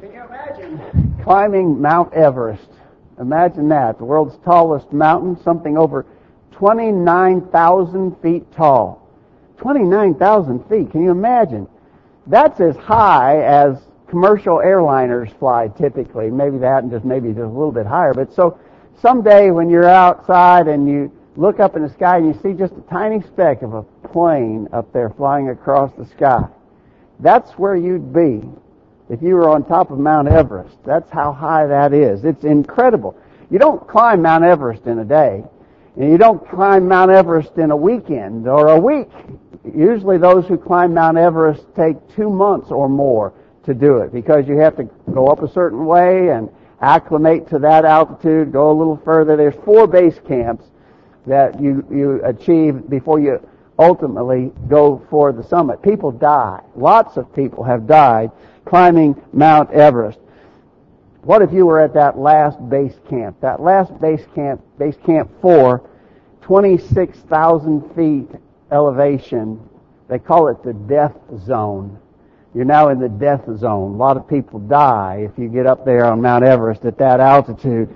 Can you imagine climbing Mount Everest? Imagine that, the world's tallest mountain, something over 29,000 feet tall. 29,000 feet, can you imagine? That's as high as commercial airliners fly typically. Maybe that and just maybe just a little bit higher. But so someday when you're outside and you look up in the sky and you see just a tiny speck of a plane up there flying across the sky, that's where you'd be if you were on top of Mount Everest. That's how high that is. It's incredible. You don't climb Mount Everest in a day. And you don't climb Mount Everest in a weekend or a week. Usually those who climb Mount Everest take two months or more to do it because you have to go up a certain way and acclimate to that altitude, go a little further. There's four base camps that you, you achieve before you ultimately go for the summit. People die. Lots of people have died climbing Mount Everest. What if you were at that last base camp? That last base camp, base camp four, 26,000 feet elevation. They call it the death zone. You're now in the death zone. A lot of people die if you get up there on Mount Everest at that altitude.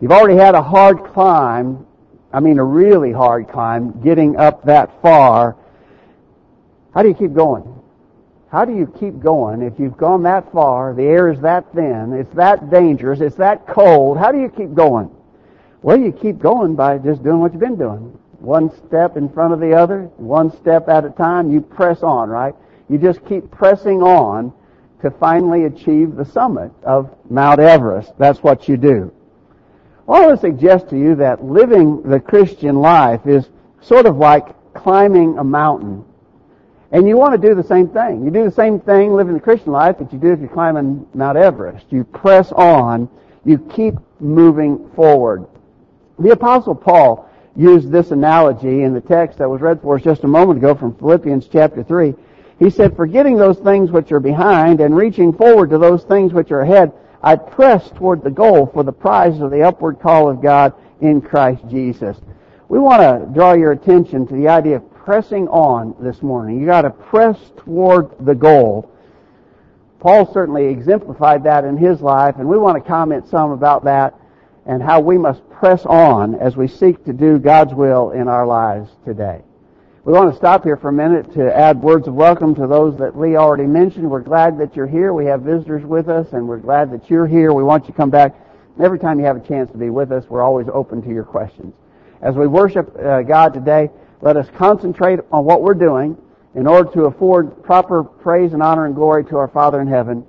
You've already had a hard climb, I mean a really hard climb, getting up that far. How do you keep going? How do you keep going if you've gone that far, the air is that thin, it's that dangerous, it's that cold? How do you keep going? Well, you keep going by just doing what you've been doing. One step in front of the other, one step at a time, you press on, right? You just keep pressing on to finally achieve the summit of Mount Everest. That's what you do. I want to suggest to you that living the Christian life is sort of like climbing a mountain. And you want to do the same thing. You do the same thing living the Christian life that you do if you're climbing Mount Everest. You press on. You keep moving forward. The Apostle Paul used this analogy in the text that was read for us just a moment ago from Philippians chapter 3. He said, forgetting those things which are behind and reaching forward to those things which are ahead, I press toward the goal for the prize of the upward call of God in Christ Jesus. We want to draw your attention to the idea of pressing on this morning. You got to press toward the goal. Paul certainly exemplified that in his life, and we want to comment some about that and how we must press on as we seek to do God's will in our lives today. We want to stop here for a minute to add words of welcome to those that Lee already mentioned. We're glad that you're here. We have visitors with us, and we're glad that you're here. We want you to come back. Every time you have a chance to be with us, we're always open to your questions. As we worship uh, God today, let us concentrate on what we're doing in order to afford proper praise and honor and glory to our Father in heaven.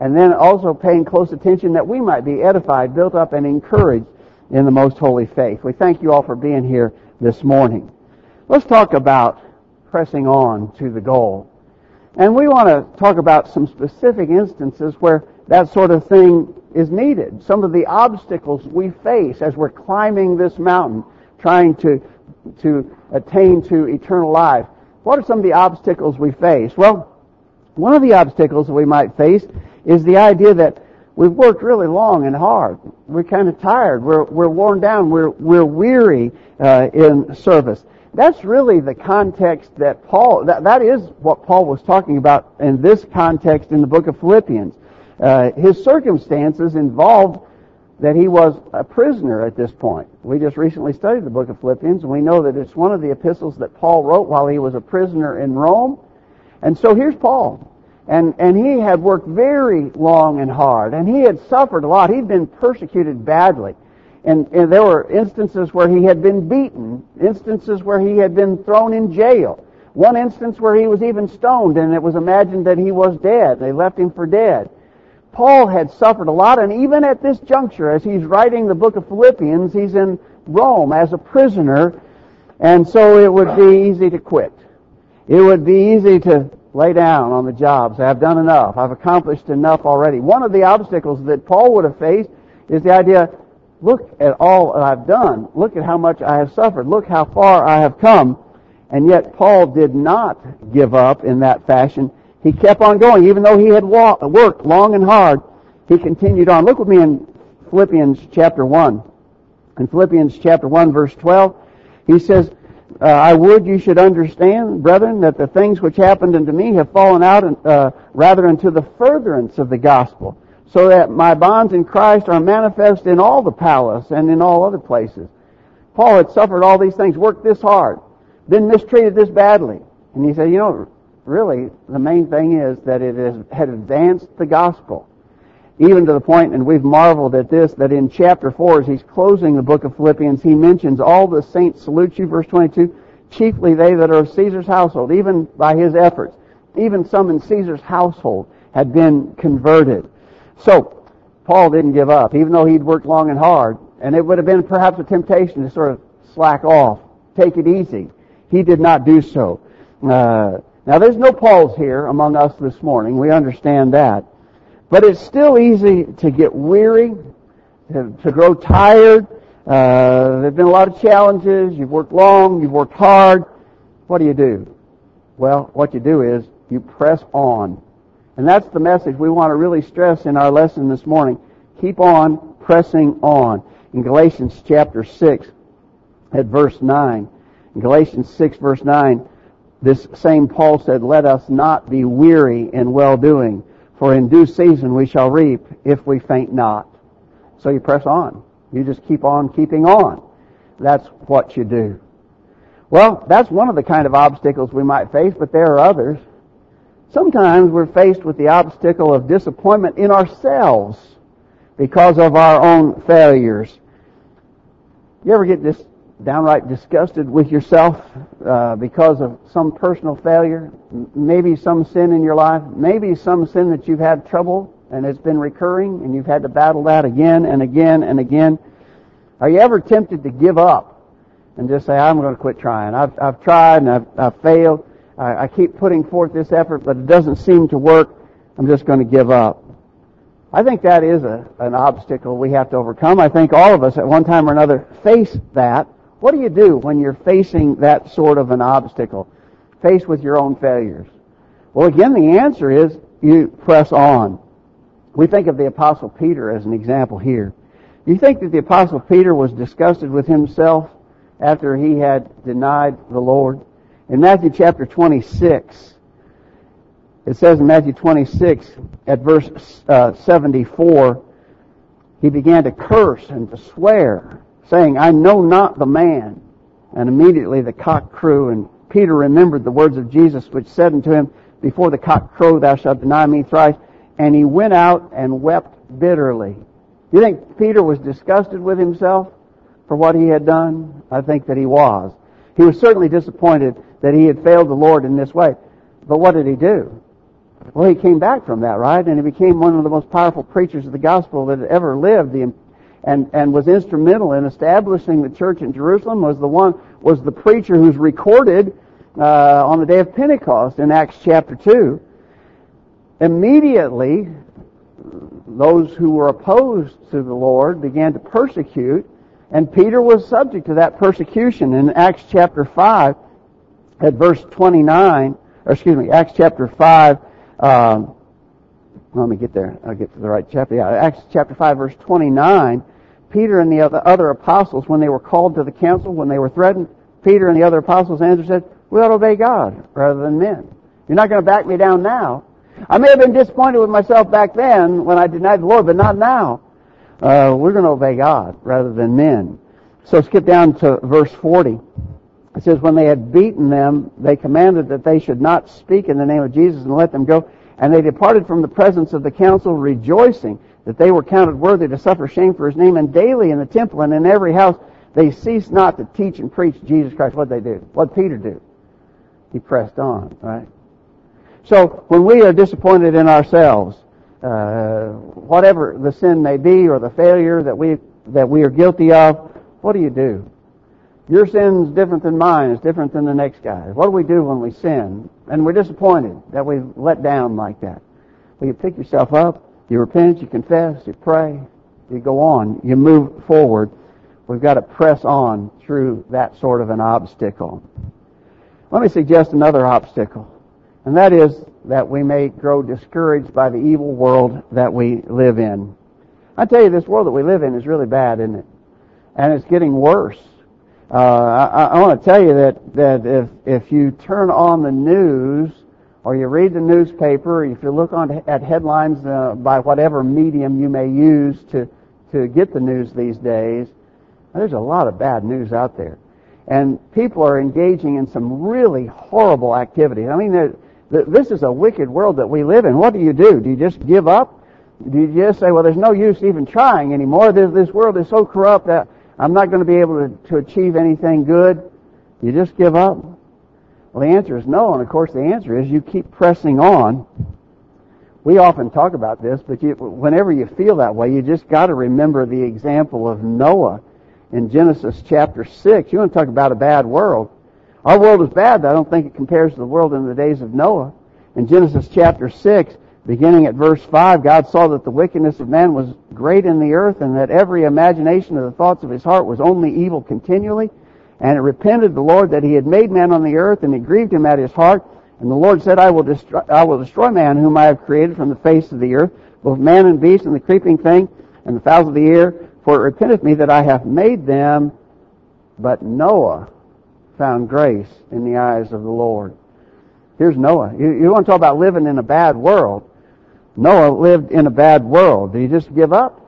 And then also paying close attention that we might be edified, built up, and encouraged in the most holy faith. We thank you all for being here this morning. Let's talk about pressing on to the goal. And we want to talk about some specific instances where that sort of thing is needed. Some of the obstacles we face as we're climbing this mountain, trying to to attain to eternal life. What are some of the obstacles we face? Well, one of the obstacles that we might face is the idea that we've worked really long and hard. We're kind of tired. We're, we're worn down. We're, we're weary uh, in service. That's really the context that Paul, that, that is what Paul was talking about in this context in the book of Philippians. Uh, his circumstances involved that he was a prisoner at this point. We just recently studied the book of Philippians, and we know that it's one of the epistles that Paul wrote while he was a prisoner in Rome. And so here's Paul. And, and he had worked very long and hard, and he had suffered a lot. He'd been persecuted badly. And, and there were instances where he had been beaten, instances where he had been thrown in jail. One instance where he was even stoned, and it was imagined that he was dead. They left him for dead. Paul had suffered a lot, and even at this juncture, as he's writing the book of Philippians, he's in Rome as a prisoner, and so it would be easy to quit. It would be easy to lay down on the job, say, I've done enough, I've accomplished enough already. One of the obstacles that Paul would have faced is the idea, look at all I've done, look at how much I have suffered, look how far I have come, and yet Paul did not give up in that fashion. He kept on going. Even though he had worked long and hard, he continued on. Look with me in Philippians chapter 1. In Philippians chapter 1 verse 12, he says, uh, I would you should understand, brethren, that the things which happened unto me have fallen out uh, rather unto the furtherance of the gospel, so that my bonds in Christ are manifest in all the palace and in all other places. Paul had suffered all these things, worked this hard, been mistreated this badly. And he said, you know, really, the main thing is that it has, had advanced the gospel. Even to the point, and we've marveled at this, that in chapter 4, as he's closing the book of Philippians, he mentions all the saints salute you, verse 22, chiefly they that are of Caesar's household, even by his efforts. Even some in Caesar's household had been converted. So, Paul didn't give up, even though he'd worked long and hard, and it would have been perhaps a temptation to sort of slack off, take it easy. He did not do so. Uh, now, there's no Pauls here among us this morning. We understand that. But it's still easy to get weary, to, to grow tired. Uh, there have been a lot of challenges. You've worked long. You've worked hard. What do you do? Well, what you do is you press on. And that's the message we want to really stress in our lesson this morning. Keep on pressing on. In Galatians chapter 6 at verse 9, in Galatians 6 verse 9, this same Paul said, let us not be weary in well-doing, for in due season we shall reap if we faint not. So you press on. You just keep on keeping on. That's what you do. Well, that's one of the kind of obstacles we might face, but there are others. Sometimes we're faced with the obstacle of disappointment in ourselves because of our own failures. You ever get this downright disgusted with yourself uh, because of some personal failure, maybe some sin in your life, maybe some sin that you've had trouble and it's been recurring and you've had to battle that again and again and again. Are you ever tempted to give up and just say, I'm going to quit trying. I've, I've tried and I've, I've failed. I, I keep putting forth this effort, but it doesn't seem to work. I'm just going to give up. I think that is a, an obstacle we have to overcome. I think all of us at one time or another face that what do you do when you're facing that sort of an obstacle, faced with your own failures? Well, again, the answer is you press on. We think of the Apostle Peter as an example here. You think that the Apostle Peter was disgusted with himself after he had denied the Lord? In Matthew chapter 26, it says in Matthew 26 at verse uh, 74, he began to curse and to swear saying, I know not the man. And immediately the cock crew, and Peter remembered the words of Jesus, which said unto him, Before the cock crow, thou shalt deny me thrice. And he went out and wept bitterly. You think Peter was disgusted with himself for what he had done? I think that he was. He was certainly disappointed that he had failed the Lord in this way. But what did he do? Well, he came back from that, right? And he became one of the most powerful preachers of the gospel that ever lived. The and, and was instrumental in establishing the church in Jerusalem was the one, was the preacher who's recorded uh, on the day of Pentecost in Acts chapter 2. Immediately, those who were opposed to the Lord began to persecute, and Peter was subject to that persecution. In Acts chapter 5, at verse 29, or excuse me, Acts chapter 5, um, let me get there. I'll get to the right chapter. Yeah, Acts chapter 5, verse 29 Peter and the other apostles, when they were called to the council, when they were threatened, Peter and the other apostles answered said, we ought to obey God rather than men. You're not going to back me down now. I may have been disappointed with myself back then when I denied the Lord, but not now. Uh, we're going to obey God rather than men. So skip down to verse 40. It says, when they had beaten them, they commanded that they should not speak in the name of Jesus and let them go. And they departed from the presence of the council rejoicing that they were counted worthy to suffer shame for his name, and daily in the temple and in every house they ceased not to teach and preach Jesus Christ. What did they do? What did Peter do? He pressed on, right? So when we are disappointed in ourselves, uh, whatever the sin may be or the failure that we that we are guilty of, what do you do? Your sin's different than mine. It's different than the next guy's. What do we do when we sin and we're disappointed that we let down like that? Well, you pick yourself up you repent, you confess, you pray, you go on, you move forward. We've got to press on through that sort of an obstacle. Let me suggest another obstacle, and that is that we may grow discouraged by the evil world that we live in. I tell you, this world that we live in is really bad, isn't it? And it's getting worse. Uh, I, I want to tell you that, that if, if you turn on the news or you read the newspaper, if you look on at headlines uh, by whatever medium you may use to, to get the news these days, there's a lot of bad news out there. And people are engaging in some really horrible activities. I mean, this is a wicked world that we live in. What do you do? Do you just give up? Do you just say, well, there's no use even trying anymore? This, this world is so corrupt that I'm not going to be able to, to achieve anything good. You just give up? Well, the answer is no, and of course the answer is you keep pressing on. We often talk about this, but you, whenever you feel that way, you just got to remember the example of Noah in Genesis chapter 6. You want to talk about a bad world. Our world is bad, but I don't think it compares to the world in the days of Noah. In Genesis chapter 6, beginning at verse 5, God saw that the wickedness of man was great in the earth and that every imagination of the thoughts of his heart was only evil continually. And it repented the Lord that he had made man on the earth and it grieved him at his heart. And the Lord said, I will destroy, I will destroy man whom I have created from the face of the earth, both man and beast and the creeping thing and the fowls of the air, for it repenteth me that I have made them. But Noah found grace in the eyes of the Lord. Here's Noah. You, you want to talk about living in a bad world. Noah lived in a bad world. Did he just give up?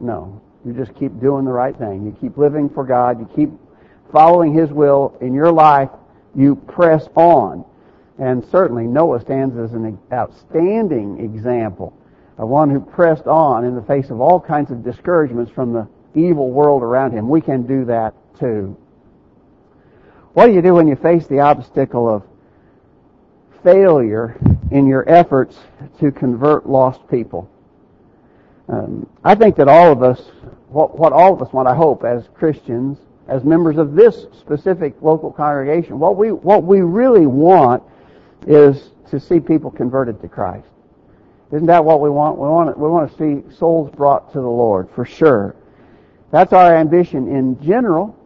No. You just keep doing the right thing. You keep living for God. You keep following His will in your life. You press on. And certainly Noah stands as an outstanding example of one who pressed on in the face of all kinds of discouragements from the evil world around him. We can do that too. What do you do when you face the obstacle of failure in your efforts to convert lost people? Um, I think that all of us, what, what all of us want, I hope, as Christians, as members of this specific local congregation, what we what we really want is to see people converted to Christ. Isn't that what we want? We want we want to see souls brought to the Lord for sure. That's our ambition in general.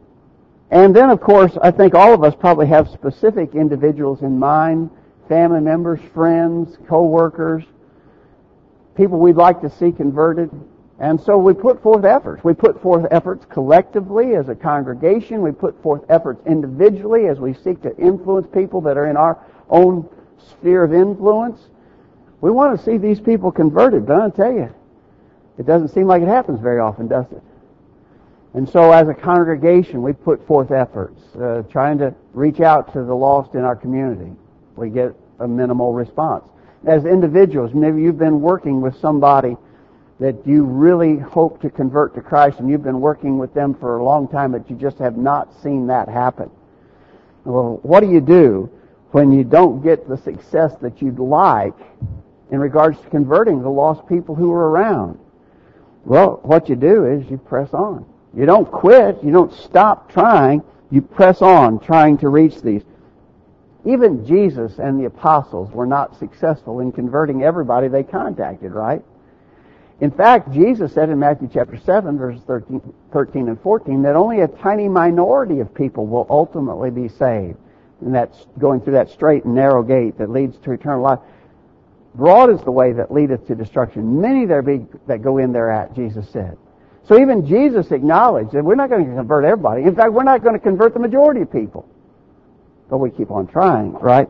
And then, of course, I think all of us probably have specific individuals in mind, family members, friends, co-workers, people we'd like to see converted. And so we put forth efforts. We put forth efforts collectively as a congregation. We put forth efforts individually as we seek to influence people that are in our own sphere of influence. We want to see these people converted, but I'll tell you, it doesn't seem like it happens very often, does it? And so as a congregation, we put forth efforts, uh, trying to reach out to the lost in our community. We get a minimal response. As individuals, maybe you've been working with somebody that you really hope to convert to Christ and you've been working with them for a long time, but you just have not seen that happen. Well, what do you do when you don't get the success that you'd like in regards to converting the lost people who are around? Well, what you do is you press on. You don't quit. You don't stop trying. You press on trying to reach these. Even Jesus and the apostles were not successful in converting everybody they contacted, right? In fact, Jesus said in Matthew chapter 7, verses 13, 13 and 14, that only a tiny minority of people will ultimately be saved. And that's going through that straight and narrow gate that leads to eternal life. Broad is the way that leadeth to destruction. Many there be that go in thereat, Jesus said. So even Jesus acknowledged that we're not going to convert everybody. In fact, we're not going to convert the majority of people. But we keep on trying, right?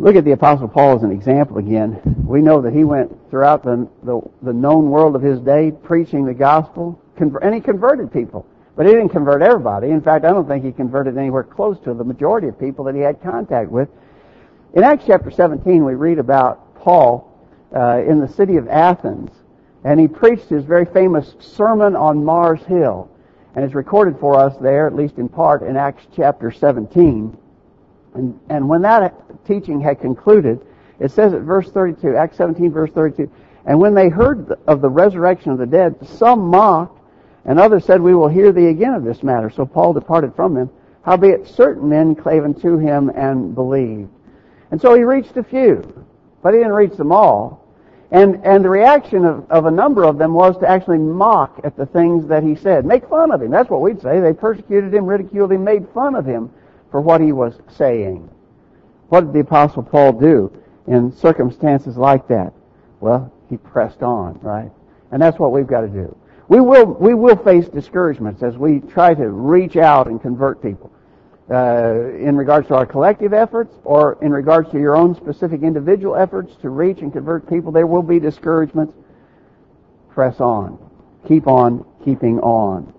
Look at the Apostle Paul as an example again. We know that he went throughout the, the, the known world of his day preaching the gospel, and he converted people. But he didn't convert everybody. In fact, I don't think he converted anywhere close to the majority of people that he had contact with. In Acts chapter 17, we read about Paul uh, in the city of Athens and he preached his very famous Sermon on Mars Hill. And it's recorded for us there, at least in part, in Acts chapter 17. And, and when that teaching had concluded, it says at verse 32, Acts 17 verse 32, and when they heard of the resurrection of the dead, some mocked, and others said, We will hear thee again of this matter. So Paul departed from them. Howbeit certain men clave unto him and believed. And so he reached a few, but he didn't reach them all. And, and the reaction of, of a number of them was to actually mock at the things that he said. Make fun of him. That's what we'd say. They persecuted him, ridiculed him, made fun of him for what he was saying. What did the apostle Paul do in circumstances like that? Well, he pressed on, right? And that's what we've got to do. We will, we will face discouragements as we try to reach out and convert people. Uh, in regards to our collective efforts or in regards to your own specific individual efforts to reach and convert people, there will be discouragements. Press on. Keep on keeping on.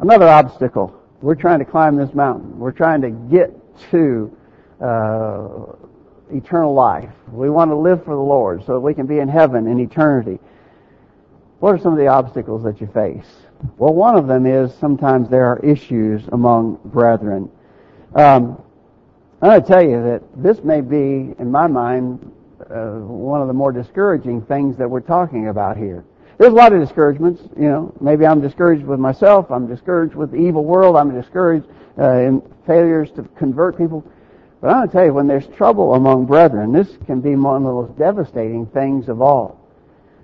Another obstacle. We're trying to climb this mountain. We're trying to get to uh, eternal life. We want to live for the Lord so that we can be in heaven in eternity. What are some of the obstacles that you face? Well, one of them is sometimes there are issues among brethren. Um, I'm going to tell you that this may be, in my mind, uh, one of the more discouraging things that we're talking about here. There's a lot of discouragements, you know. Maybe I'm discouraged with myself. I'm discouraged with the evil world. I'm discouraged uh, in failures to convert people. But I'm going to tell you, when there's trouble among brethren, this can be one of the most devastating things of all.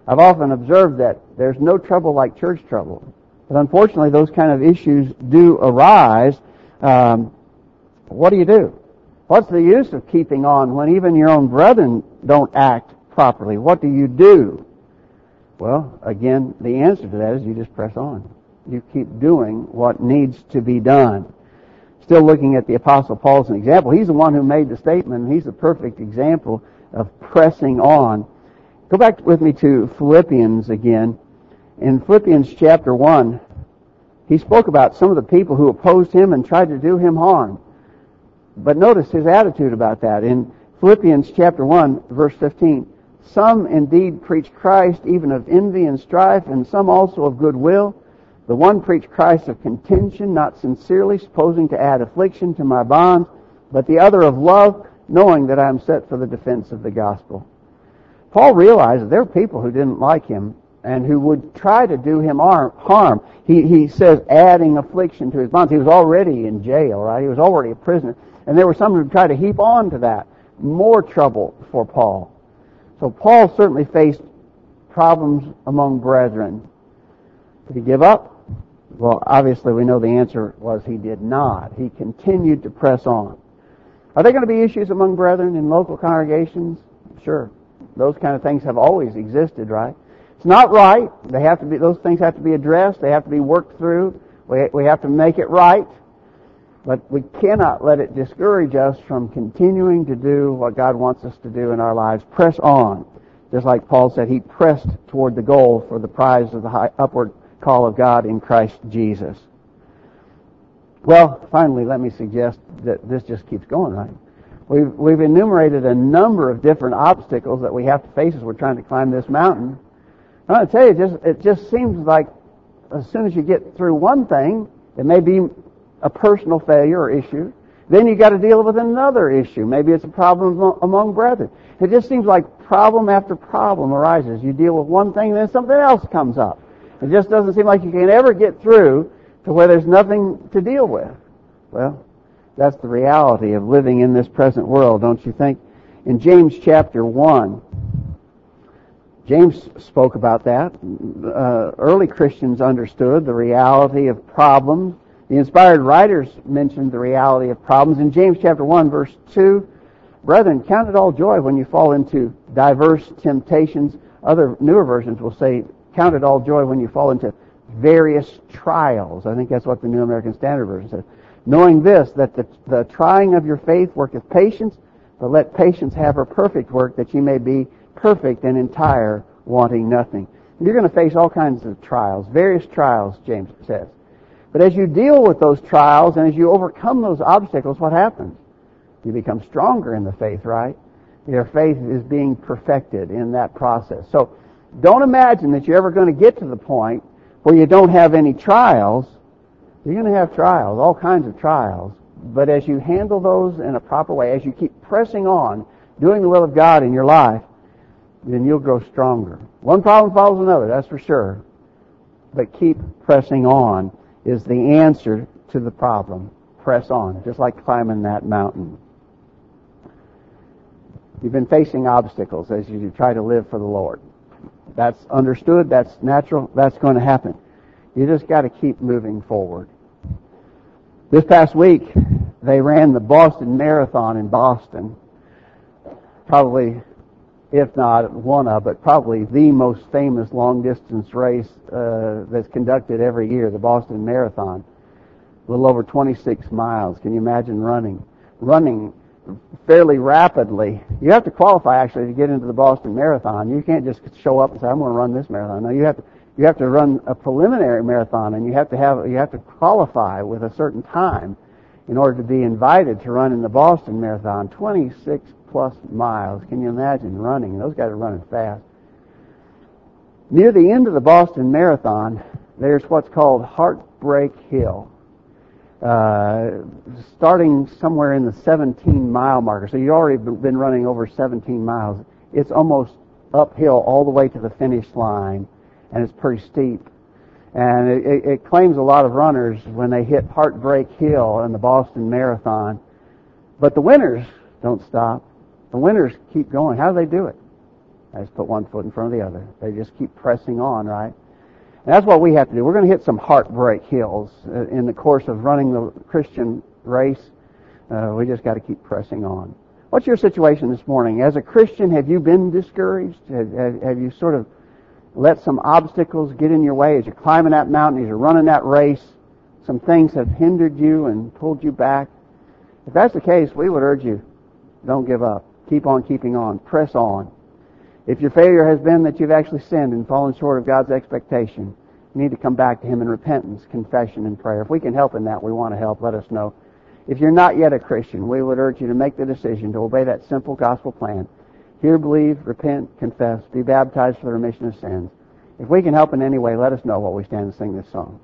I've often observed that there's no trouble like church trouble. But unfortunately, those kind of issues do arise. Um, what do you do? What's the use of keeping on when even your own brethren don't act properly? What do you do? Well, again, the answer to that is you just press on. You keep doing what needs to be done. Still looking at the Apostle Paul as an example. He's the one who made the statement, he's the perfect example of pressing on. Go back with me to Philippians again in Philippians chapter 1, he spoke about some of the people who opposed him and tried to do him harm. But notice his attitude about that. In Philippians chapter 1, verse 15, some indeed preach Christ even of envy and strife, and some also of goodwill. The one preached Christ of contention, not sincerely, supposing to add affliction to my bonds, but the other of love, knowing that I am set for the defense of the gospel. Paul realized there were people who didn't like him and who would try to do him harm. He, he says adding affliction to his bonds. He was already in jail, right? He was already a prisoner. And there were some who tried to heap on to that. More trouble for Paul. So Paul certainly faced problems among brethren. Did he give up? Well, obviously we know the answer was he did not. He continued to press on. Are there going to be issues among brethren in local congregations? Sure. Those kind of things have always existed, right? It's not right. They have to be, those things have to be addressed. They have to be worked through. We, we have to make it right. But we cannot let it discourage us from continuing to do what God wants us to do in our lives. Press on. Just like Paul said, he pressed toward the goal for the prize of the high, upward call of God in Christ Jesus. Well, finally, let me suggest that this just keeps going, right? We've, we've enumerated a number of different obstacles that we have to face as we're trying to climb this mountain. I tell you, it just, it just seems like as soon as you get through one thing, it may be a personal failure or issue. Then you got to deal with another issue. Maybe it's a problem among brethren. It just seems like problem after problem arises. You deal with one thing, then something else comes up. It just doesn't seem like you can ever get through to where there's nothing to deal with. Well, that's the reality of living in this present world, don't you think? In James chapter 1, James spoke about that. Uh, early Christians understood the reality of problems. The inspired writers mentioned the reality of problems. In James chapter 1 verse 2, Brethren, count it all joy when you fall into diverse temptations. Other newer versions will say, count it all joy when you fall into various trials. I think that's what the New American Standard Version says. Knowing this, that the, the trying of your faith worketh patience, but let patience have her perfect work, that ye may be perfect and entire, wanting nothing. You're going to face all kinds of trials, various trials, James says. But as you deal with those trials and as you overcome those obstacles, what happens? You become stronger in the faith, right? Your faith is being perfected in that process. So don't imagine that you're ever going to get to the point where you don't have any trials. You're going to have trials, all kinds of trials. But as you handle those in a proper way, as you keep pressing on, doing the will of God in your life, then you'll grow stronger. One problem follows another, that's for sure. But keep pressing on is the answer to the problem. Press on, just like climbing that mountain. You've been facing obstacles as you try to live for the Lord. That's understood, that's natural, that's going to happen. You just got to keep moving forward. This past week, they ran the Boston Marathon in Boston. Probably if not one of, but probably the most famous long distance race uh, that's conducted every year, the Boston Marathon. A little over 26 miles. Can you imagine running? Running fairly rapidly. You have to qualify actually to get into the Boston Marathon. You can't just show up and say, I'm going to run this marathon. No, you have to, you have to run a preliminary marathon and you have to have, you have to qualify with a certain time in order to be invited to run in the Boston Marathon. 26 plus miles. Can you imagine running? Those guys are running fast. Near the end of the Boston Marathon, there's what's called Heartbreak Hill. Uh, starting somewhere in the 17 mile marker. So you've already been running over 17 miles. It's almost uphill all the way to the finish line, and it's pretty steep. And it, it claims a lot of runners when they hit Heartbreak Hill in the Boston Marathon. But the winners don't stop. The winners keep going. How do they do it? They just put one foot in front of the other. They just keep pressing on, right? And that's what we have to do. We're going to hit some heartbreak hills uh, in the course of running the Christian race. Uh, we just got to keep pressing on. What's your situation this morning? As a Christian, have you been discouraged? Have, have, have you sort of let some obstacles get in your way as you're climbing that mountain, as you're running that race? Some things have hindered you and pulled you back. If that's the case, we would urge you, don't give up. Keep on keeping on. Press on. If your failure has been that you've actually sinned and fallen short of God's expectation, you need to come back to Him in repentance, confession, and prayer. If we can help in that, we want to help. Let us know. If you're not yet a Christian, we would urge you to make the decision to obey that simple gospel plan. Hear, believe, repent, confess, be baptized for the remission of sins. If we can help in any way, let us know while we stand and sing this song.